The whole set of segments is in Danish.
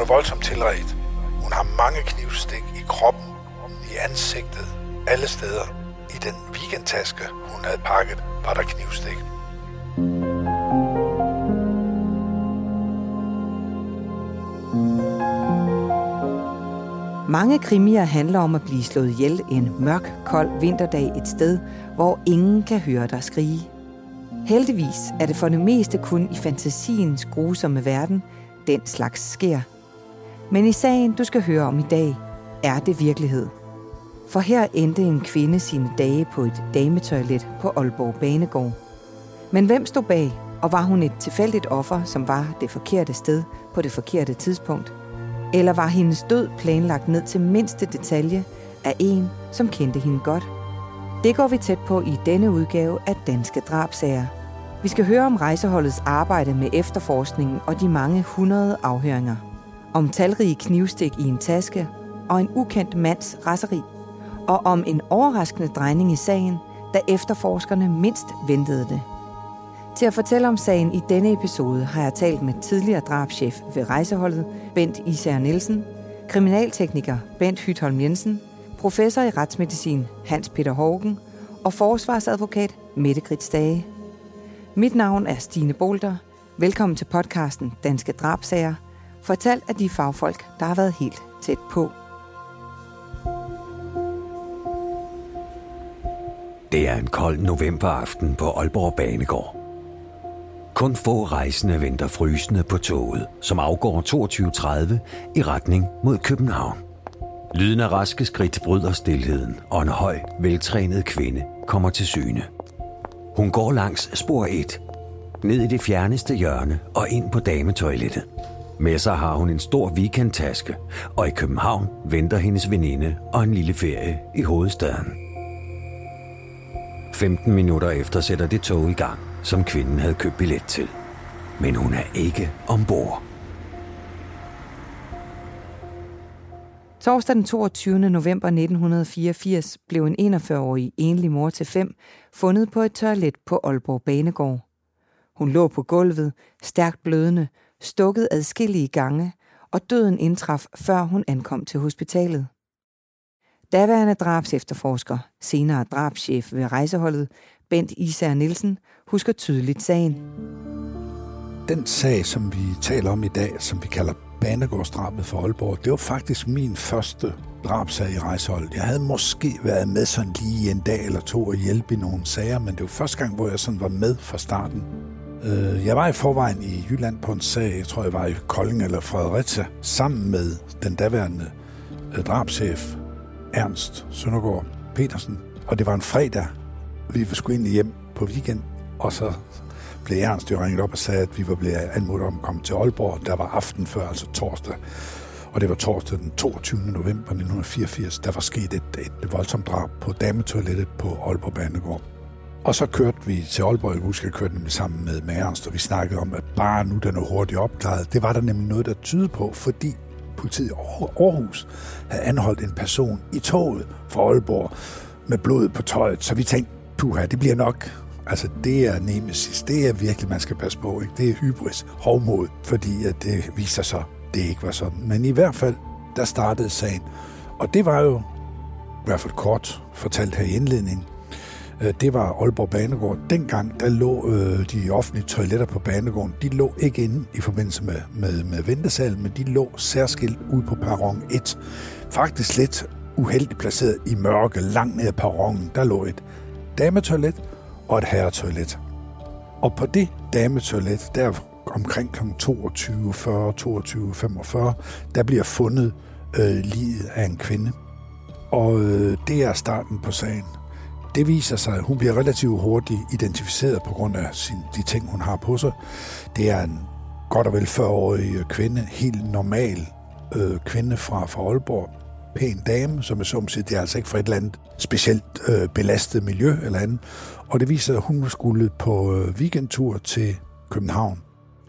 Hun er voldsomt tilret. Hun har mange knivstik i kroppen, i ansigtet, alle steder. I den weekendtaske, hun havde pakket, var der knivstik. Mange krimier handler om at blive slået ihjel en mørk, kold vinterdag et sted, hvor ingen kan høre dig skrige. Heldigvis er det for det meste kun i fantasiens grusomme verden, den slags sker. Men i sagen, du skal høre om i dag, er det virkelighed. For her endte en kvinde sine dage på et dametoilet på Aalborg Banegård. Men hvem stod bag, og var hun et tilfældigt offer, som var det forkerte sted på det forkerte tidspunkt? Eller var hendes død planlagt ned til mindste detalje af en, som kendte hende godt? Det går vi tæt på i denne udgave af Danske Drabsager. Vi skal høre om rejseholdets arbejde med efterforskningen og de mange hundrede afhøringer. Om talrige knivstik i en taske og en ukendt mands raseri. Og om en overraskende drejning i sagen, da efterforskerne mindst ventede det. Til at fortælle om sagen i denne episode har jeg talt med tidligere drabschef ved rejseholdet, Bent Især Nielsen, kriminaltekniker Bent Hytholm Jensen, professor i retsmedicin Hans Peter Hågen og forsvarsadvokat Mette Grits Dage. Mit navn er Stine Bolter. Velkommen til podcasten Danske Drabsager, fortalt af de fagfolk, der har været helt tæt på. Det er en kold novemberaften på Aalborg Banegård. Kun få rejsende venter frysende på toget, som afgår 22.30 i retning mod København. Lyden af raske skridt bryder stillheden, og en høj, veltrænet kvinde kommer til syne. Hun går langs spor 1, ned i det fjerneste hjørne og ind på dametoilettet. Med sig har hun en stor weekendtaske, og i København venter hendes veninde og en lille ferie i hovedstaden. 15 minutter efter sætter det tog i gang, som kvinden havde købt billet til. Men hun er ikke ombord. Torsdag den 22. november 1984 blev en 41-årig enlig mor til fem fundet på et toilet på Aalborg Banegård. Hun lå på gulvet, stærkt blødende, stukket adskillige gange, og døden indtraf, før hun ankom til hospitalet. Daværende drabsefterforsker, senere drabschef ved rejseholdet, Bent Især Nielsen, husker tydeligt sagen. Den sag, som vi taler om i dag, som vi kalder Banegårdsdrabet for Aalborg, det var faktisk min første drabsag i rejseholdet. Jeg havde måske været med sådan lige en dag eller to og hjælpe i nogle sager, men det var første gang, hvor jeg sådan var med fra starten. Øh, jeg var i forvejen i Jylland på en sag, jeg tror jeg var i Kolding eller Fredericia, sammen med den daværende øh, drabschef Ernst Søndergaard Petersen. Og det var en fredag. Vi skulle egentlig hjem på weekend, og så blev Ernst jo ringet op og sagde, at vi var blevet anmodet om at komme til Aalborg. Der var aften før, altså torsdag. Og det var torsdag den 22. november 1984. Der var sket et, et voldsomt drab på dametoilettet på Aalborg Banegård. Og så kørte vi til Aalborg, jeg husker, jeg kørte nemlig sammen med, med Ernst, og vi snakkede om, at bare nu den er hurtigt opklaret. Det var der nemlig noget, der tydede på, fordi politiet i Aarhus havde anholdt en person i toget fra Aalborg med blod på tøjet. Så vi tænkte, puha, det bliver nok. Altså, det er nemesis. Det er virkelig, man skal passe på. Ikke? Det er hybris, hovmod, fordi at det viser sig, det ikke var sådan. Men i hvert fald, der startede sagen. Og det var jo, i hvert fald kort fortalt her i indledningen, Øh, det var Aalborg Banegård. Dengang, der lå øh, de offentlige toiletter på Banegården, de lå ikke inde i forbindelse med, med, med ventesalen, men de lå særskilt ude på perron 1. Faktisk lidt uheldigt placeret i mørke, langt ned ad perronen. Der lå et dametoilet og et herretoilet. Og på det dametoilet, der omkring kl. 22.40, 22.45, der bliver fundet øh, livet af en kvinde. Og øh, det er starten på sagen. Det viser sig, at hun bliver relativt hurtigt identificeret på grund af sin, de ting, hun har på sig. Det er en godt og vel 40-årig kvinde, helt normal øh, kvinde fra, fra Aalborg, pæn dame, som er som siger, det er altså ikke fra et eller andet specielt øh, belastet miljø eller andet. Og det viser sig, at hun skulle på øh, weekendtur til København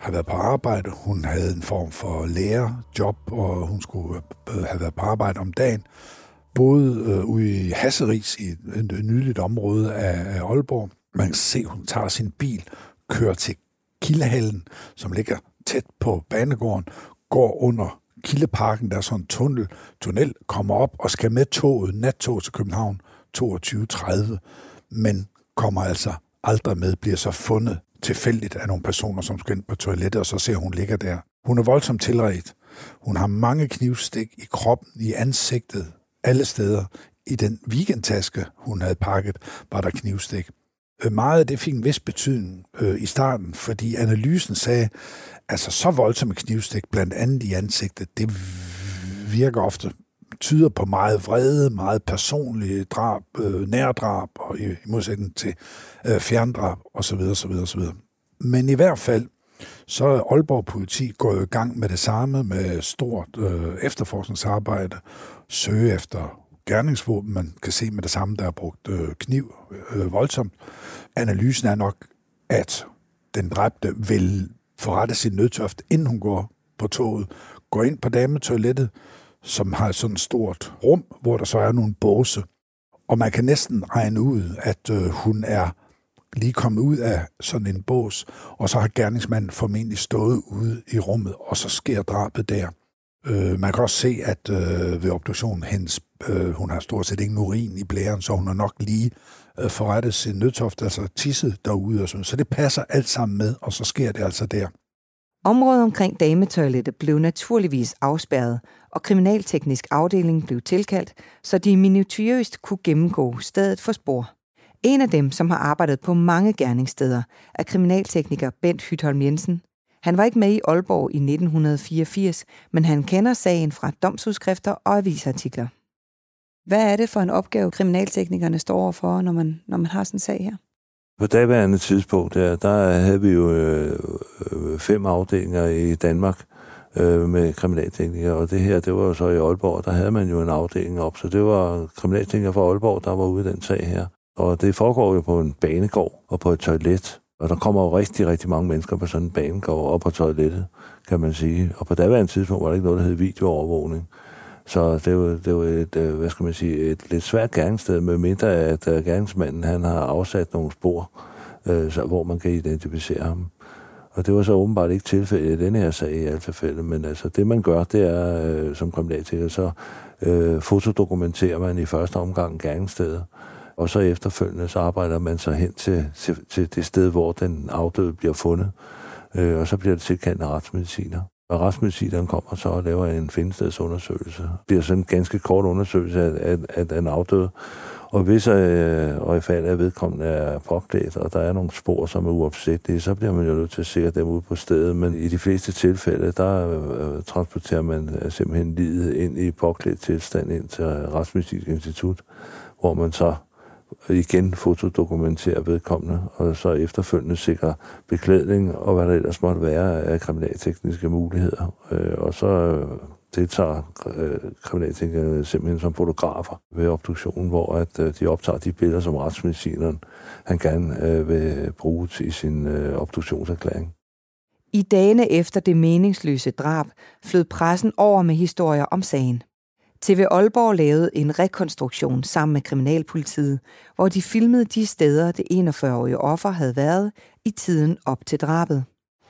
har været på arbejde. Hun havde en form for lærerjob, og hun skulle øh, øh, have været på arbejde om dagen boede øh, ude i Hasseris, i et, et nydeligt område af, af Aalborg. Man kan se, hun tager sin bil, kører til Kildehallen, som ligger tæt på banegården, går under Kildeparken, der er sådan en tunnel, tunnel, kommer op og skal med toget, nattog til København 22.30, men kommer altså aldrig med, bliver så fundet tilfældigt af nogle personer, som skal ind på toilettet, og så ser hun ligger der. Hun er voldsomt tilret. Hun har mange knivstik i kroppen, i ansigtet, alle steder. I den weekendtaske, hun havde pakket, var der knivstik. Øh, meget af det fik en vis betydning øh, i starten, fordi analysen sagde, altså så voldsomme knivstik, blandt andet i ansigtet, det virker ofte tyder på meget vrede, meget personlige drab, øh, nærdrab, og i, i modsætning til øh, fjerndrab osv. osv., osv. Men i hvert fald, så er Aalborg politi gået i gang med det samme, med stort øh, efterforskningsarbejde, søge efter gerningsvåben. Man kan se med det samme, der er brugt øh, kniv øh, voldsomt. Analysen er nok, at den dræbte vil forrette sin nødtøft, inden hun går på toget, går ind på dametoilettet, som har sådan et stort rum, hvor der så er nogle båse. Og man kan næsten regne ud, at øh, hun er lige kommet ud af sådan en bås, og så har gerningsmanden formentlig stået ude i rummet, og så sker drabet der. Øh, man kan også se, at øh, ved obduktionen, hendes, øh, hun har stort set ingen urin i blæren, så hun har nok lige øh, forrettet sin nødtoft, altså tisset derude og sådan. Så det passer alt sammen med, og så sker det altså der. Området omkring dametoilettet blev naturligvis afspærret, og kriminalteknisk afdeling blev tilkaldt, så de minutiøst kunne gennemgå stedet for spor. En af dem, som har arbejdet på mange gerningssteder, er kriminaltekniker Bent Hytholm Jensen. Han var ikke med i Aalborg i 1984, men han kender sagen fra domsudskrifter og avisartikler. Hvad er det for en opgave, kriminalteknikerne står overfor, når man, når man har sådan en sag her? På daværende tidspunkt, der, der havde vi jo øh, fem afdelinger i Danmark øh, med kriminalteknikere, og det her, det var jo så i Aalborg, der havde man jo en afdeling op, så det var kriminalteknikere fra Aalborg, der var ude i den sag her. Og det foregår jo på en banegård og på et toilet, og der kommer jo rigtig, rigtig mange mennesker på sådan en banegård og på toilettet, kan man sige. Og på daværende tidspunkt var der ikke noget, der hed videoovervågning. Så det var, det var et, øh, hvad skal man sige, et lidt svært gerningssted, med mindre at øh, gerningsmanden han har afsat nogle spor, øh, så, hvor man kan identificere ham. Og det var så åbenbart ikke tilfældet i denne her sag i alt tilfælde, men altså det man gør, det er øh, som kriminaltekniker, så øh, fotodokumenterer man i første omgang gerningsstedet, og så efterfølgende så arbejder man så hen til, til, til det sted, hvor den afdøde bliver fundet, Øh, og så bliver det tilkendt af retsmediciner. Og retsmedicineren kommer så og laver en findestedsundersøgelse. Det bliver sådan en ganske kort undersøgelse af, af, af den afdøde. Og hvis øh, og i fald af vedkommende er påklædt, og der er nogle spor, som er uopsættelige, så bliver man jo nødt til at sikre dem ud på stedet. Men i de fleste tilfælde, der øh, transporterer man øh, simpelthen livet ind i påklædt tilstand ind til Retsmedicinsk Institut, hvor man så igen fotodokumentere vedkommende, og så efterfølgende sikre beklædning og hvad der ellers måtte være af kriminaltekniske muligheder. Øh, og så øh, deltager øh, kriminalteknikerne simpelthen som fotografer ved obduktionen, hvor at øh, de optager de billeder, som retsmedicineren han gerne øh, vil bruge til sin øh, obduktionserklæring. I dagene efter det meningsløse drab flød pressen over med historier om sagen. TV Aalborg lavede en rekonstruktion sammen med Kriminalpolitiet, hvor de filmede de steder, det 41-årige offer havde været i tiden op til drabet.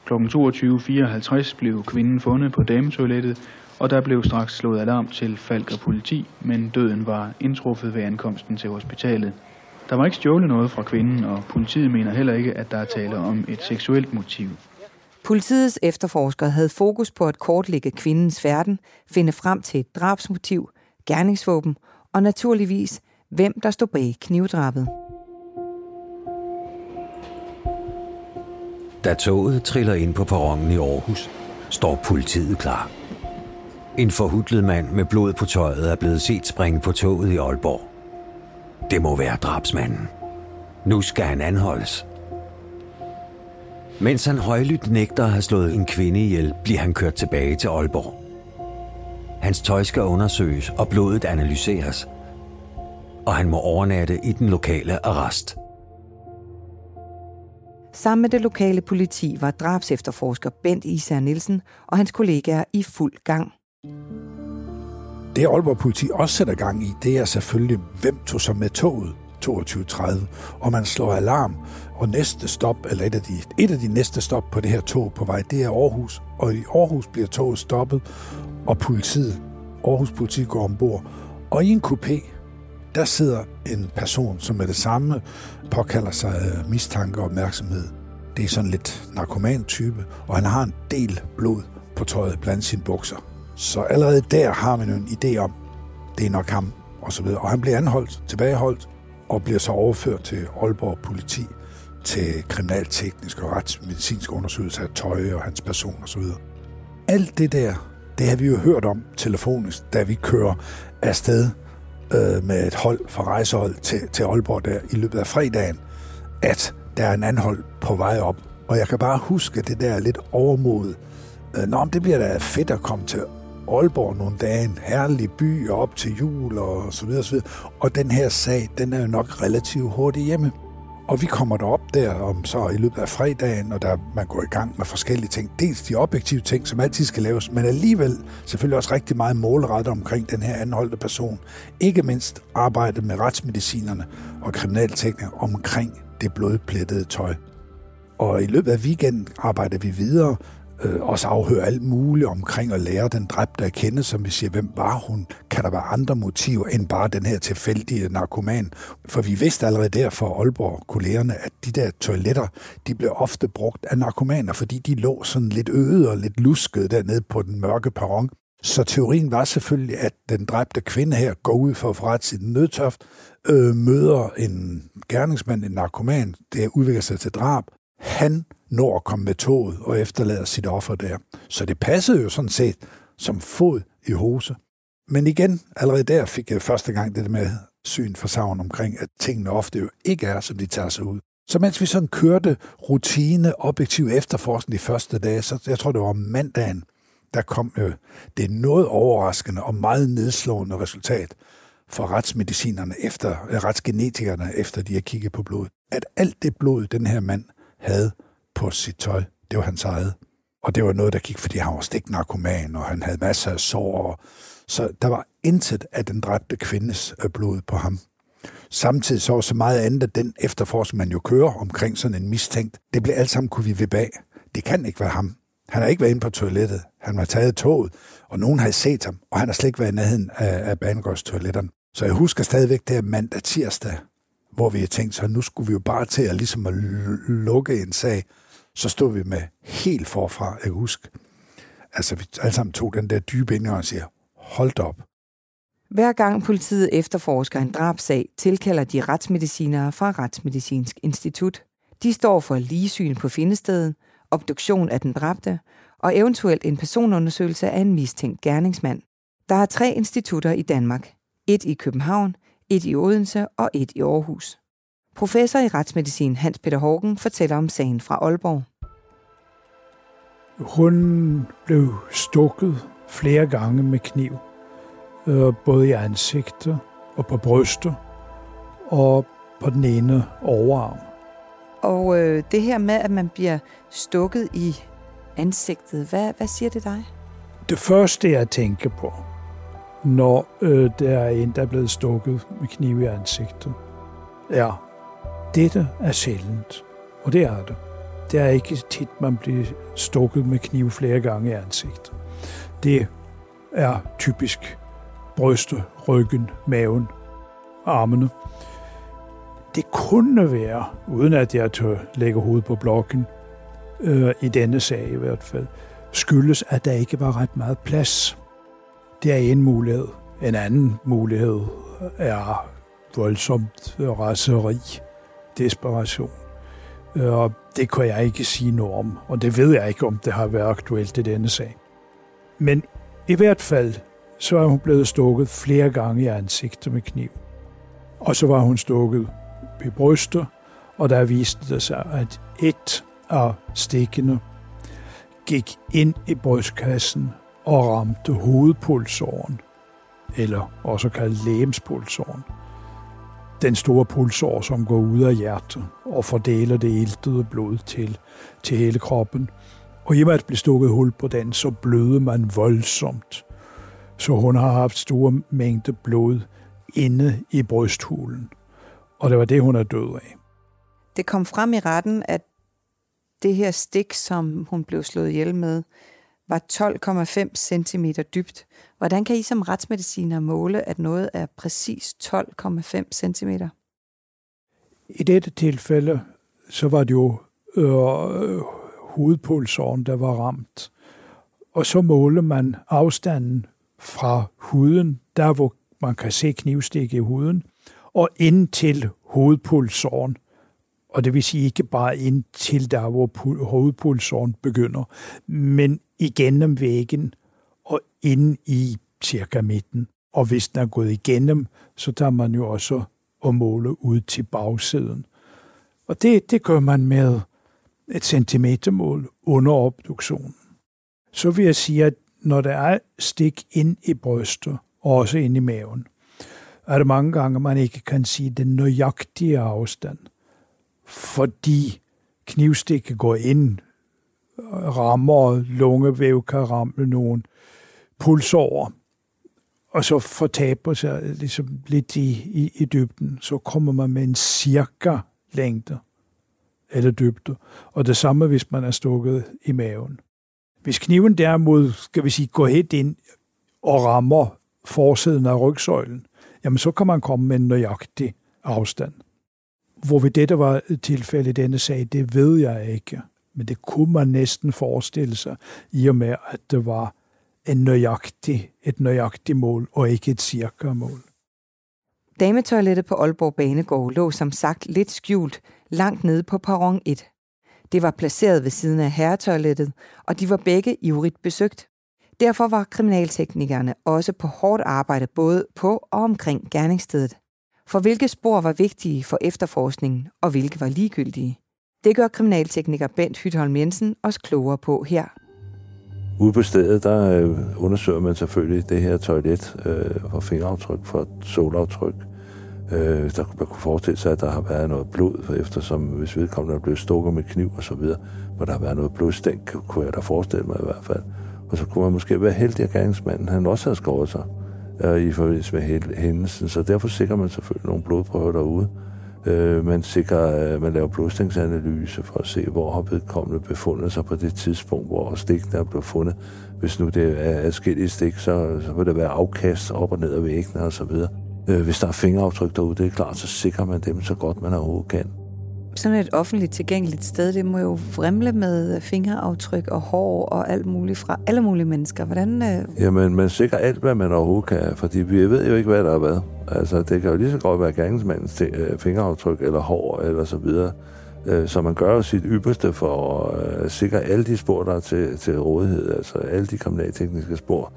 Kl. 22.54 blev kvinden fundet på dametoilettet, og der blev straks slået alarm til Falk og politi, men døden var indtruffet ved ankomsten til hospitalet. Der var ikke stjålet noget fra kvinden, og politiet mener heller ikke, at der er tale om et seksuelt motiv. Politiets efterforskere havde fokus på at kortlægge kvindens færden, finde frem til et drabsmotiv, gerningsvåben og naturligvis, hvem der stod bag knivdrabet. Da toget triller ind på perronen i Aarhus, står politiet klar. En forhudlet mand med blod på tøjet er blevet set springe på toget i Aalborg. Det må være drabsmanden. Nu skal han anholdes – mens han højlydt nægter at have slået en kvinde ihjel, bliver han kørt tilbage til Aalborg. Hans tøj skal undersøges, og blodet analyseres. Og han må overnatte i den lokale arrest. Sammen med det lokale politi var drabsefterforsker Bent Især Nielsen og hans kollegaer i fuld gang. Det Aalborg politi også sætter gang i, det er selvfølgelig, hvem tog sig med toget 22.30, og man slår alarm, og næste stop, eller et af, de, et af de næste stop på det her tog på vej, det er Aarhus, og i Aarhus bliver toget stoppet, og politiet, Aarhus politi går ombord, og i en kupé, der sidder en person, som med det samme påkalder sig øh, mistanke og opmærksomhed. Det er sådan lidt narkoman-type, og han har en del blod på tøjet blandt sine bukser. Så allerede der har man en idé om, det er nok ham, og så videre. Og han bliver anholdt, tilbageholdt, og bliver så overført til Aalborg politi til kriminalteknisk og retsmedicinsk undersøgelse af tøj og hans person osv. Alt det der, det har vi jo hørt om telefonisk, da vi kører afsted øh, med et hold fra rejsehold til, til Aalborg der i løbet af fredagen, at der er en anhold på vej op. Og jeg kan bare huske det der lidt overmod. Øh, Nå, det bliver da fedt at komme til Aalborg nogle dage, en herlig by og op til jul og så videre, så videre. Og den her sag, den er jo nok relativt hurtigt hjemme. Og vi kommer derop der om så i løbet af fredagen, og der man går i gang med forskellige ting. Dels de objektive ting, som altid skal laves, men alligevel selvfølgelig også rigtig meget målrettet omkring den her anholdte person. Ikke mindst arbejdet med retsmedicinerne og kriminalteknikere omkring det blodplettede tøj. Og i løbet af weekenden arbejder vi videre øh, også afhøre alt muligt omkring at lære den dræbte at kende, som vi siger, hvem var hun? Kan der være andre motiver end bare den her tilfældige narkoman? For vi vidste allerede der for Aalborg kollegerne, at de der toiletter, de blev ofte brugt af narkomaner, fordi de lå sådan lidt øde og lidt luskede dernede på den mørke perron. Så teorien var selvfølgelig, at den dræbte kvinde her går ud for at forrette sit nødtøft, øh, møder en gerningsmand, en narkoman, det udvikler sig til drab. Han når at komme med toget og efterlader sit offer der. Så det passede jo sådan set som fod i hose. Men igen, allerede der fik jeg første gang det med syn for savn omkring, at tingene ofte jo ikke er, som de tager sig ud. Så mens vi sådan kørte rutine, objektiv efterforskning de første dage, så jeg tror, det var mandagen, der kom jo det noget overraskende og meget nedslående resultat for retsmedicinerne efter, øh, retsgenetikerne, efter de har kigget på blodet. At alt det blod, den her mand havde på sit tøj. Det var hans eget. Og det var noget, der gik, fordi han var stiknarkoman, og han havde masser af sår. Så der var intet af den dræbte kvindes øh, blod på ham. Samtidig så var så meget andet, at den efterforskning, man jo kører omkring sådan en mistænkt, det blev alt sammen kunne vi bag. Det kan ikke være ham. Han har ikke været inde på toilettet. Han var taget toget, og nogen har set ham, og han har slet ikke været i nærheden af, af banegårdstoiletterne. Så jeg husker stadigvæk det her mandag tirsdag, hvor vi har tænkt, så nu skulle vi jo bare til at, ligesom at lukke en sag, så stod vi med helt forfra, jeg kan huske. Altså, vi alle sammen tog den der dybe ind og siger, hold op. Hver gang politiet efterforsker en drabsag, tilkalder de retsmedicinere fra Retsmedicinsk Institut. De står for ligesyn på findestedet, obduktion af den dræbte og eventuelt en personundersøgelse af en mistænkt gerningsmand. Der er tre institutter i Danmark. Et i København, et i Odense og et i Aarhus. Professor i retsmedicin Hans Peter Hågen fortæller om sagen fra Aalborg. Hun blev stukket flere gange med kniv, øh, både i ansigtet og på brystet og på den ene overarm. Og øh, det her med, at man bliver stukket i ansigtet, hvad, hvad siger det dig? Det første, jeg tænker på, når øh, der er en, der er blevet stukket med kniv i ansigtet, er, dette er sjældent. Og det er det. Det er ikke tit, man bliver stukket med kniv flere gange i ansigtet. Det er typisk brystet, ryggen, maven, armene. Det kunne være, uden at jeg tør lægge hovedet på blokken, øh, i denne sag i hvert fald, skyldes, at der ikke var ret meget plads. Det er en mulighed. En anden mulighed er voldsomt raseri desperation. Øh, og det kan jeg ikke sige noget om, og det ved jeg ikke, om det har været aktuelt i denne sag. Men i hvert fald, så er hun blevet stukket flere gange i ansigtet med kniv. Og så var hun stukket i brystet, og der viste det sig, at et af stikkene gik ind i brystkassen og ramte hovedpulsåren, eller også kaldet lægemspulsåren den store pulsår, som går ud af hjertet og fordeler det iltede blod til, til hele kroppen. Og i og med at blive stukket hul på den, så bløde man voldsomt. Så hun har haft store mængder blod inde i brysthulen. Og det var det, hun er død af. Det kom frem i retten, at det her stik, som hun blev slået ihjel med, var 12,5 cm dybt. Hvordan kan I som retsmediciner måle, at noget er præcis 12,5 cm? I dette tilfælde, så var det jo øh, hovedpulsåren, der var ramt. Og så måler man afstanden fra huden, der hvor man kan se knivstik i huden, og ind til hovedpulsåren. Og det vil sige ikke bare ind til der, hvor hovedpulsåren begynder, men igennem væggen og ind i cirka midten. Og hvis den er gået igennem, så tager man jo også og måle ud til bagsiden. Og det, det gør man med et centimetermål under obduktionen. Så vil jeg sige, at når der er stik ind i brystet, og også ind i maven, er det mange gange, man ikke kan sige den nøjagtige afstand. Fordi knivstikket går ind, rammer lungevæv, kan ramme nogle pulsårer, og så fortaber sig ligesom lidt i, i, i dybden, så kommer man med en cirka længde eller dybde. Og det samme, hvis man er stukket i maven. Hvis kniven derimod, skal vi sige, går helt ind og rammer forsiden af rygsøjlen, jamen så kan man komme med en nøjagtig afstand. Hvor vi dette var et tilfælde i denne sag, det ved jeg ikke. Men det kunne man næsten forestille sig, i og med, at det var en nøjagtig, et nøjagtigt mål, og ikke et cirka-mål. Dametoilettet på Aalborg Banegård lå som sagt lidt skjult langt nede på perron 1. Det var placeret ved siden af herretoilettet, og de var begge ivrigt besøgt. Derfor var kriminalteknikerne også på hårdt arbejde både på og omkring gerningsstedet. For hvilke spor var vigtige for efterforskningen, og hvilke var ligegyldige? Det gør kriminaltekniker Bent Hytholm Jensen også klogere på her. Ude på stedet, der øh, undersøger man selvfølgelig det her toilet øh, for fingeraftryk, for solaftryk. Øh, der man kunne forestille sig, at der har været noget blod, eftersom hvis vedkommende er blevet stukket med kniv og så videre, hvor der har været noget blodstænk, kunne jeg da forestille mig i hvert fald. Og så kunne man måske være heldig, at gerningsmanden han også havde skåret sig øh, i forbindelse med hændelsen. Så derfor sikrer man selvfølgelig nogle blodprøver derude. Øh, man sikrer, øh, man laver blodstængsanalyse for at se, hvor har vedkommende befundet sig på det tidspunkt, hvor stikken er blevet fundet. Hvis nu det er adskillige stik, så, så vil der være afkast op og ned af væggene og så videre. Øh, hvis der er fingeraftryk derude, det er klart, så sikrer man dem så godt man overhovedet kan sådan et offentligt tilgængeligt sted, det må jo fremle med fingeraftryk og hår og alt muligt fra alle mulige mennesker. Hvordan... Øh... Jamen, man sikrer alt, hvad man overhovedet kan, fordi vi ved jo ikke, hvad der er hvad. Altså, det kan jo lige så godt være gerningsmandens øh, fingeraftryk eller hår eller så videre. Øh, så man gør jo sit ypperste for at øh, sikre alle de spor, der er til, til rådighed, altså alle de kriminaltekniske spor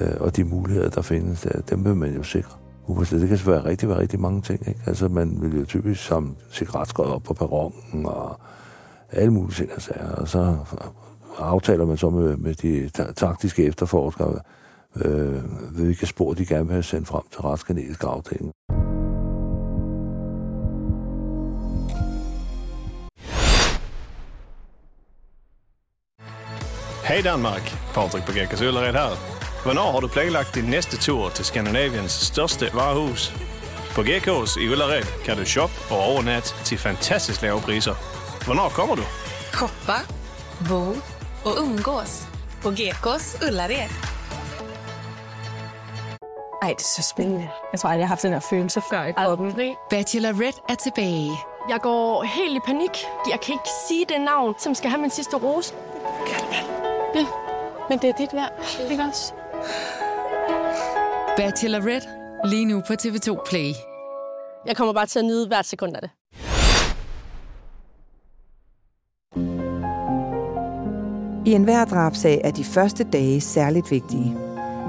øh, og de muligheder, der findes der, dem vil man jo sikre ubestridt. Det kan være rigtig, rigtig mange ting. Ikke? Altså, man vil jo typisk som cigaretskåret op på perronen og alle mulige ting. Altså, og så aftaler man så med, med de taktiske efterforskere, øh, hvilke spor de gerne vil have sendt frem til retskanalisk afdeling. Hej Danmark, Patrik Bagekas Øllered her. Hvornår har du planlagt din næste tur til Skandinaviens største varehus? På GK's i Ullared kan du shoppe og overnatte til fantastisk lave priser. Hvornår kommer du? Shoppa, bo och umgås på GK's Ullared. Ej, det er så spændende. Jeg tror aldrig, jeg har haft den her følelse før i kroppen. Bachelorette er tilbage. Jeg går helt i panik. Jeg kan ikke sige det navn, som skal have min sidste rose. Ja, men det er dit værd, ikke også? Bachelorette, lige nu på TV2 Play. Jeg kommer bare til at nyde hvert sekund af det. I enhver drabsag er de første dage særligt vigtige.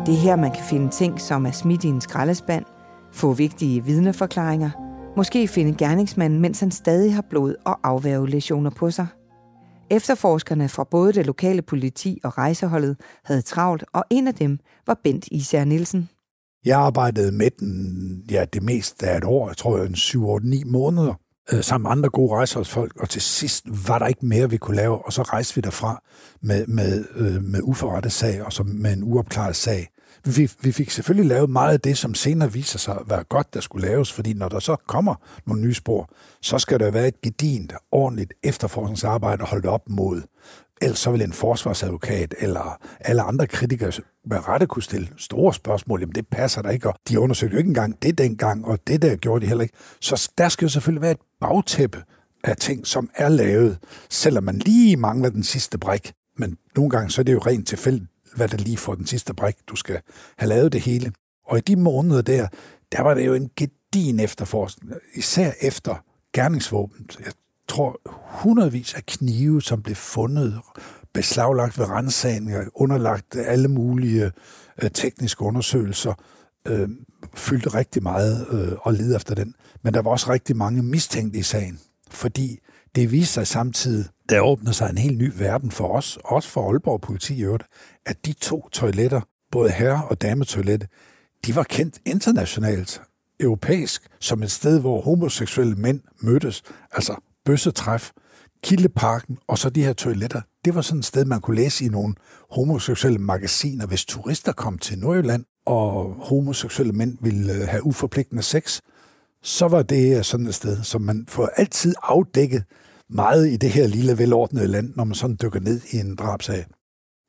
Det er her, man kan finde ting som er smidt i en skraldespand, få vigtige vidneforklaringer, måske finde gerningsmanden, mens han stadig har blod og afværgelæsioner på sig – Efterforskerne fra både det lokale politi og rejseholdet havde travlt, og en af dem var Bent Især Nielsen. Jeg arbejdede med den ja, det meste af et år, jeg tror en 7-8-9 måneder, øh, sammen med andre gode rejseholdsfolk, og til sidst var der ikke mere, vi kunne lave, og så rejste vi derfra med, med, øh, med uforrettet sag, og så med en uopklaret sag. Vi, vi fik selvfølgelig lavet meget af det, som senere viser sig at være godt, der skulle laves, fordi når der så kommer nogle nye spor, så skal der være et gedint, ordentligt efterforskningsarbejde holdt op mod Ellers så vil en forsvarsadvokat eller alle andre kritikere med rette kunne stille store spørgsmål. Jamen det passer der ikke, og de undersøgte jo ikke engang det dengang, og det der gjorde de heller ikke. Så der skal jo selvfølgelig være et bagtæppe af ting, som er lavet, selvom man lige mangler den sidste brik. Men nogle gange så er det jo rent tilfældigt, hvad der lige får den sidste brik. Du skal have lavet det hele. Og i de måneder der, der var det jo en gedin efterforskning, især efter gerningsvåbnet. Jeg tror, hundredvis af knive, som blev fundet, beslaglagt ved rensagninger, underlagt alle mulige øh, tekniske undersøgelser, øh, fyldte rigtig meget øh, og lede efter den. Men der var også rigtig mange mistænkte i sagen, fordi det viste sig samtidig, der åbnede sig en helt ny verden for os, også for Aalborg politi i øvrigt, at de to toiletter, både herre- og dametoilet, de var kendt internationalt, europæisk, som et sted, hvor homoseksuelle mænd mødtes. Altså bøssetræf, Kildeparken og så de her toiletter. Det var sådan et sted, man kunne læse i nogle homoseksuelle magasiner, hvis turister kom til Nordjylland, og homoseksuelle mænd ville øh, have uforpligtende sex, så var det øh, sådan et sted, som man får altid afdækket meget i det her lille velordnede land, når man sådan dykker ned i en drabsag.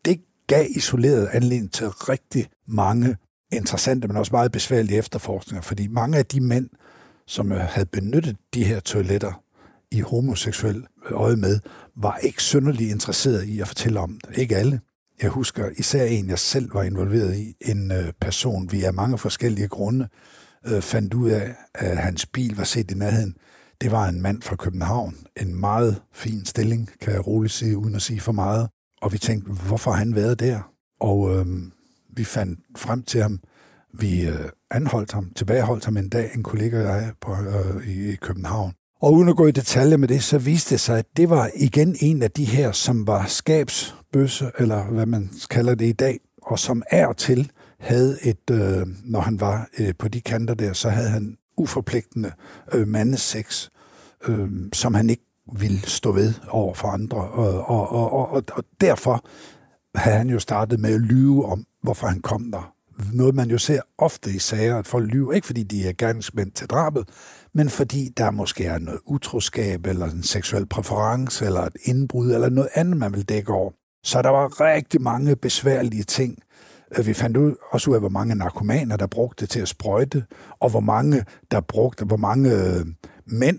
Det gav isoleret anledning til rigtig mange interessante, men også meget besværlige efterforskninger, fordi mange af de mænd, som øh, havde benyttet de her toiletter i homoseksuel øh, øje med, var ikke synderligt interesseret i at fortælle om det. Ikke alle. Jeg husker især en, jeg selv var involveret i, en øh, person, vi af mange forskellige grunde øh, fandt ud af, at hans bil var set i nærheden. Det var en mand fra København. En meget fin stilling, kan jeg roligt sige, uden at sige for meget. Og vi tænkte, hvorfor har han været der? Og øh, vi fandt frem til ham. Vi øh, anholdt ham, tilbageholdt ham en dag, en kollega og jeg på, øh, i, i København. Og uden at gå i detaljer med det, så viste det sig, at det var igen en af de her, som var skabsbøsse, eller hvad man kalder det i dag, og som er til havde et, øh, når han var øh, på de kanter der, så havde han uforpligtende øh, mandesex, øh, som han ikke ville stå ved over for andre. Og, og, og, og, og derfor havde han jo startet med at lyve om, hvorfor han kom der. Noget, man jo ser ofte i sager, at folk lyver, ikke fordi de er gerningsmænd til drabet, men fordi der måske er noget utroskab, eller en seksuel præference, eller et indbrud, eller noget andet, man vil dække over. Så der var rigtig mange besværlige ting. Øh, vi fandt ud, også ud af, hvor mange narkomaner, der brugte det til at sprøjte, og hvor mange, der brugte, hvor mange øh, mænd,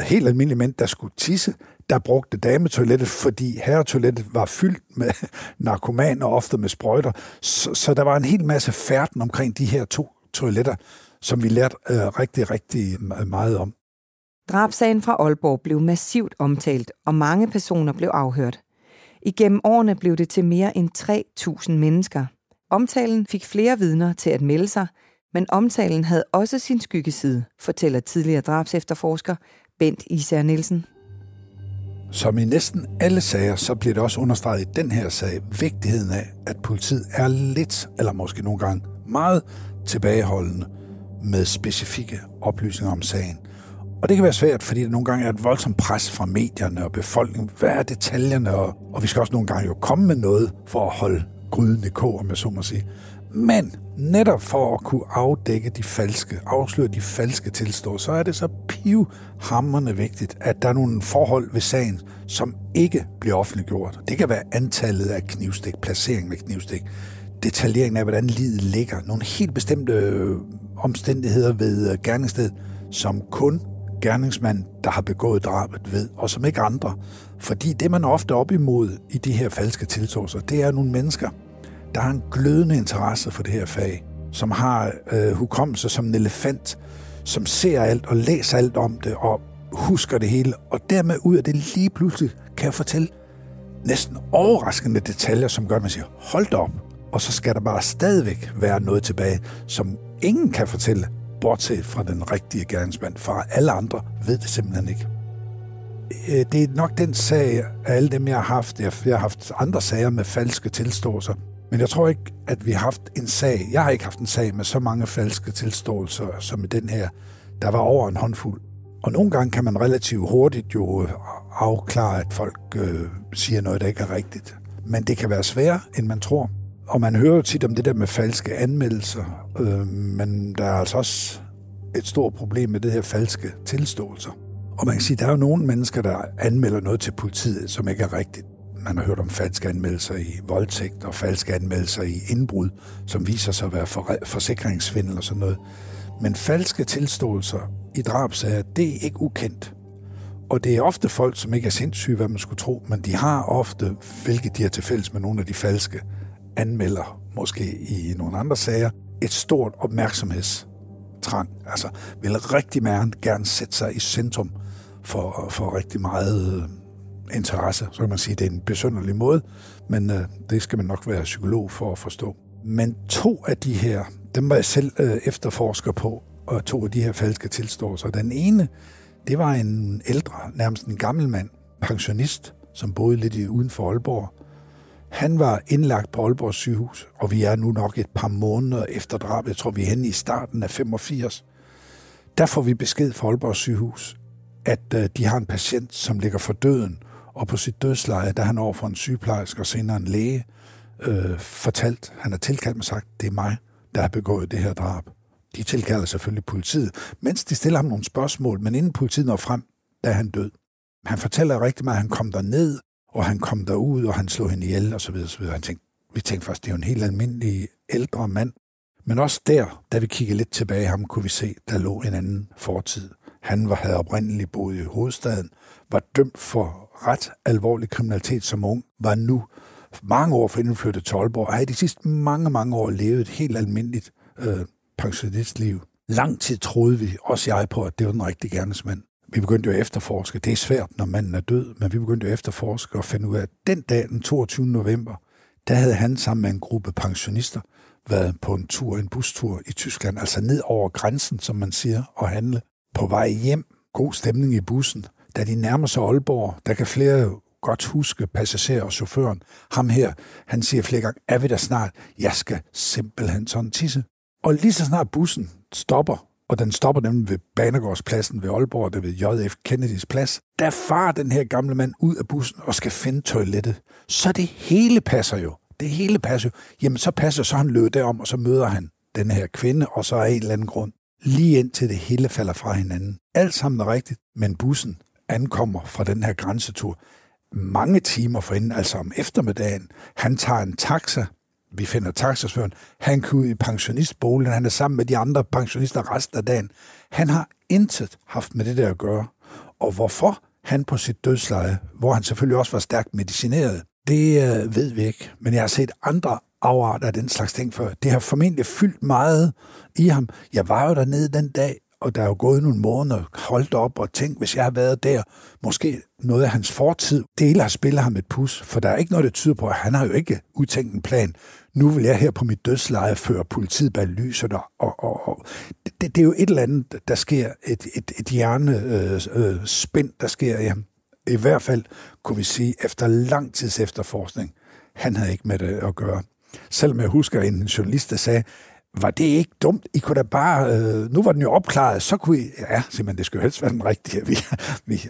helt almindelige mænd, der skulle tisse, der brugte dametoilettet, fordi herretoilettet var fyldt med narkomaner, ofte med sprøjter. Så, så der var en hel masse færden omkring de her to toiletter, som vi lærte øh, rigtig, rigtig meget om. Drabsagen fra Aalborg blev massivt omtalt, og mange personer blev afhørt. Igennem årene blev det til mere end 3.000 mennesker. Omtalen fik flere vidner til at melde sig, men omtalen havde også sin skyggeside, fortæller tidligere drabsefterforsker Bent Især Nielsen. Som i næsten alle sager, så bliver det også understreget i den her sag vigtigheden af, at politiet er lidt, eller måske nogle gange meget tilbageholdende med specifikke oplysninger om sagen. Og det kan være svært, fordi der nogle gange er et voldsomt pres fra medierne og befolkningen. Hvad er detaljerne? Og, og vi skal også nogle gange jo komme med noget for at holde gryden i kog, om jeg så må sige. Men netop for at kunne afdække de falske, afsløre de falske tilstår, så er det så pivhammerende vigtigt, at der er nogle forhold ved sagen, som ikke bliver offentliggjort. Det kan være antallet af knivstik, placeringen af knivstik, detaljeringen af, hvordan livet ligger, nogle helt bestemte øh, omstændigheder ved øh, gerningsstedet, som kun gerningsmanden, der har begået drabet, ved, og som ikke andre. Fordi det, man ofte op imod i de her falske tiltåelser, det er nogle mennesker, der har en glødende interesse for det her fag, som har øh, hukommelse som en elefant, som ser alt og læser alt om det og husker det hele, og dermed ud af det lige pludselig kan jeg fortælle næsten overraskende detaljer, som gør, at man siger, hold op, og så skal der bare stadigvæk være noget tilbage, som ingen kan fortælle, bortset fra den rigtige gerningsmand, for alle andre ved det simpelthen ikke. Øh, det er nok den sag af alle dem, jeg har haft. Jeg har haft andre sager med falske tilståelser, men jeg tror ikke, at vi har haft en sag. Jeg har ikke haft en sag med så mange falske tilståelser som i den her. Der var over en håndfuld. Og nogle gange kan man relativt hurtigt jo øh, afklare, at folk øh, siger noget, der ikke er rigtigt. Men det kan være sværere, end man tror. Og man hører jo tit om det der med falske anmeldelser, øh, men der er altså også et stort problem med det her falske tilståelser. Og man kan sige, at der er jo nogle mennesker, der anmelder noget til politiet, som ikke er rigtigt. man har hørt om falske anmeldelser i voldtægt og falske anmeldelser i indbrud, som viser sig at være for, forsikringssvindel og sådan noget. Men falske tilståelser i drabsager, det er ikke ukendt. Og det er ofte folk, som ikke er sindssyge, hvad man skulle tro, men de har ofte, hvilket de har til fælles med nogle af de falske anmelder, måske i nogle andre sager, et stort opmærksomhedstrang. Altså vil rigtig meget gerne sætte sig i centrum for, for rigtig meget øh, interesse. Så kan man sige, at det er en besynderlig måde, men øh, det skal man nok være psykolog for at forstå. Men to af de her, dem var jeg selv øh, efterforsker på, og to af de her falske tilståelser. Den ene, det var en ældre, nærmest en gammel mand, pensionist, som boede lidt uden for Aalborg. Han var indlagt på Aalborg sygehus, og vi er nu nok et par måneder efter drabet. Jeg tror, vi er henne i starten af 85. Der får vi besked fra Aalborg sygehus, at øh, de har en patient, som ligger for døden, og på sit dødsleje, der han over for en sygeplejerske og senere en læge, øh, fortalt, han har tilkaldt mig sagt, det er mig, der har begået det her drab. De tilkalder selvfølgelig politiet, mens de stiller ham nogle spørgsmål, men inden politiet når frem, der er han død. Han fortæller rigtig meget, at han kom der ned, og han kom derud, og han slog hende ihjel, og så videre, og så videre. Han tænkte, vi tænkte først, det er jo en helt almindelig ældre mand. Men også der, da vi kiggede lidt tilbage ham, kunne vi se, der lå en anden fortid. Han var, havde oprindeligt boet i hovedstaden, var dømt for ret alvorlig kriminalitet som ung, var nu mange år for indflyttet til Aalborg, og havde de sidste mange, mange år levet et helt almindeligt øh, pensionistliv. Lang tid troede vi, også jeg på, at det var den rigtige gerningsmand. Vi begyndte jo at efterforske. Det er svært, når manden er død, men vi begyndte at efterforske og finde ud af, at den dag, den 22. november, der havde han sammen med en gruppe pensionister været på en tur, en bustur i Tyskland, altså ned over grænsen, som man siger, og handle. På vej hjem, god stemning i bussen. Da de nærmer sig Aalborg, der kan flere godt huske passagerer og chaufføren. Ham her, han siger flere gange, er vi der snart? Jeg skal simpelthen sådan tisse. Og lige så snart bussen stopper, og den stopper nemlig ved Banegårdspladsen ved Aalborg, der ved JF Kennedys plads, der far den her gamle mand ud af bussen og skal finde toilettet. Så det hele passer jo. Det hele passer jo. Jamen, så passer så han løber derom, og så møder han den her kvinde, og så er en eller anden grund. Lige indtil det hele falder fra hinanden. Alt sammen er rigtigt, men bussen ankommer fra den her grænsetur mange timer forinden, altså om eftermiddagen. Han tager en taxa vi finder taxachaufføren, han kan ud i pensionistboligen, han er sammen med de andre pensionister resten af dagen. Han har intet haft med det der at gøre. Og hvorfor han på sit dødsleje, hvor han selvfølgelig også var stærkt medicineret, det øh, ved vi ikke. Men jeg har set andre afart af den slags ting før. Det har formentlig fyldt meget i ham. Jeg var jo dernede den dag, og der er jo gået nogle måneder, holdt op og tænkt, hvis jeg har været der, måske noget af hans fortid, dele har spillet ham et pus, for der er ikke noget, der tyder på, at han har jo ikke udtænkt en plan nu vil jeg her på mit dødsleje føre politiet bag lyset, og, og, og, og det, det er jo et eller andet, der sker, et, et, et hjernespind, øh, øh, spind, der sker i ham. I hvert fald kunne vi sige, efter lang tids efterforskning, han havde ikke med det at gøre. Selvom jeg husker en journalist, der sagde, var det ikke dumt? I kunne da bare, øh, nu var den jo opklaret, så kunne I, ja, simpelthen, det skulle jo helst være den rigtige. Vi, vi,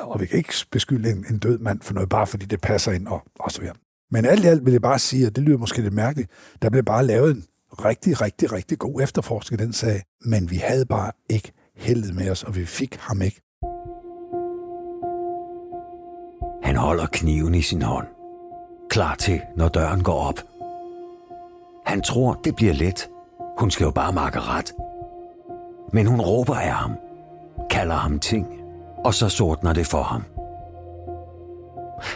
og vi kan ikke beskylde en, en død mand for noget, bare fordi det passer ind, og, og så videre. Men alt i alt vil jeg bare sige, at det lyder måske lidt mærkeligt, der blev bare lavet en rigtig, rigtig, rigtig god efterforskning den sag, men vi havde bare ikke heldet med os, og vi fik ham ikke. Han holder kniven i sin hånd. Klar til, når døren går op. Han tror, det bliver let. Hun skal jo bare makke ret. Men hun råber af ham, kalder ham ting, og så sortner det for ham.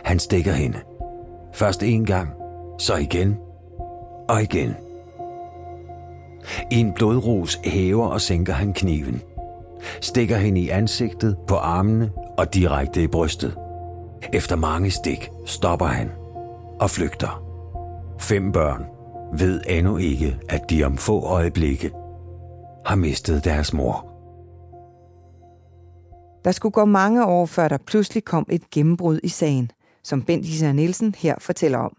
Han stikker hende – Først en gang, så igen og igen. I en blodrus hæver og sænker han kniven. Stikker hende i ansigtet, på armene og direkte i brystet. Efter mange stik stopper han og flygter. Fem børn ved endnu ikke, at de om få øjeblikke har mistet deres mor. Der skulle gå mange år, før der pludselig kom et gennembrud i sagen – som Bent Især Nielsen her fortæller om.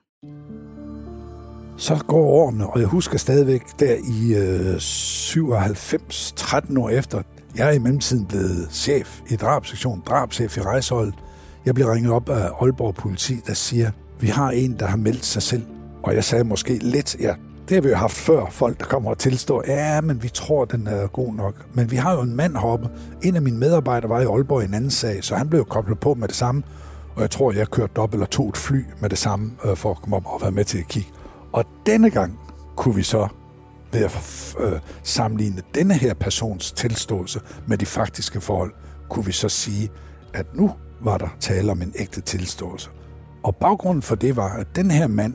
Så går årene, og jeg husker stadigvæk der i øh, 97, 13 år efter, jeg er i mellemtiden blevet chef i drabsektionen, drabschef i rejseholdet. Jeg bliver ringet op af Aalborg politi, der siger, vi har en, der har meldt sig selv. Og jeg sagde måske lidt, ja, det har vi jo haft før, folk der kommer og tilstår, ja, men vi tror, den er god nok. Men vi har jo en mand heroppe. En af mine medarbejdere var i Aalborg i en anden sag, så han blev koblet på med det samme Og jeg tror, jeg kørte op eller tog et fly med det samme, øh, for at komme op og være med til at kigge. Og denne gang kunne vi så ved at øh, sammenligne denne her persons tilståelse med de faktiske forhold, kunne vi så sige, at nu var der tale om en ægte tilståelse. Og baggrunden for det var, at den her mand,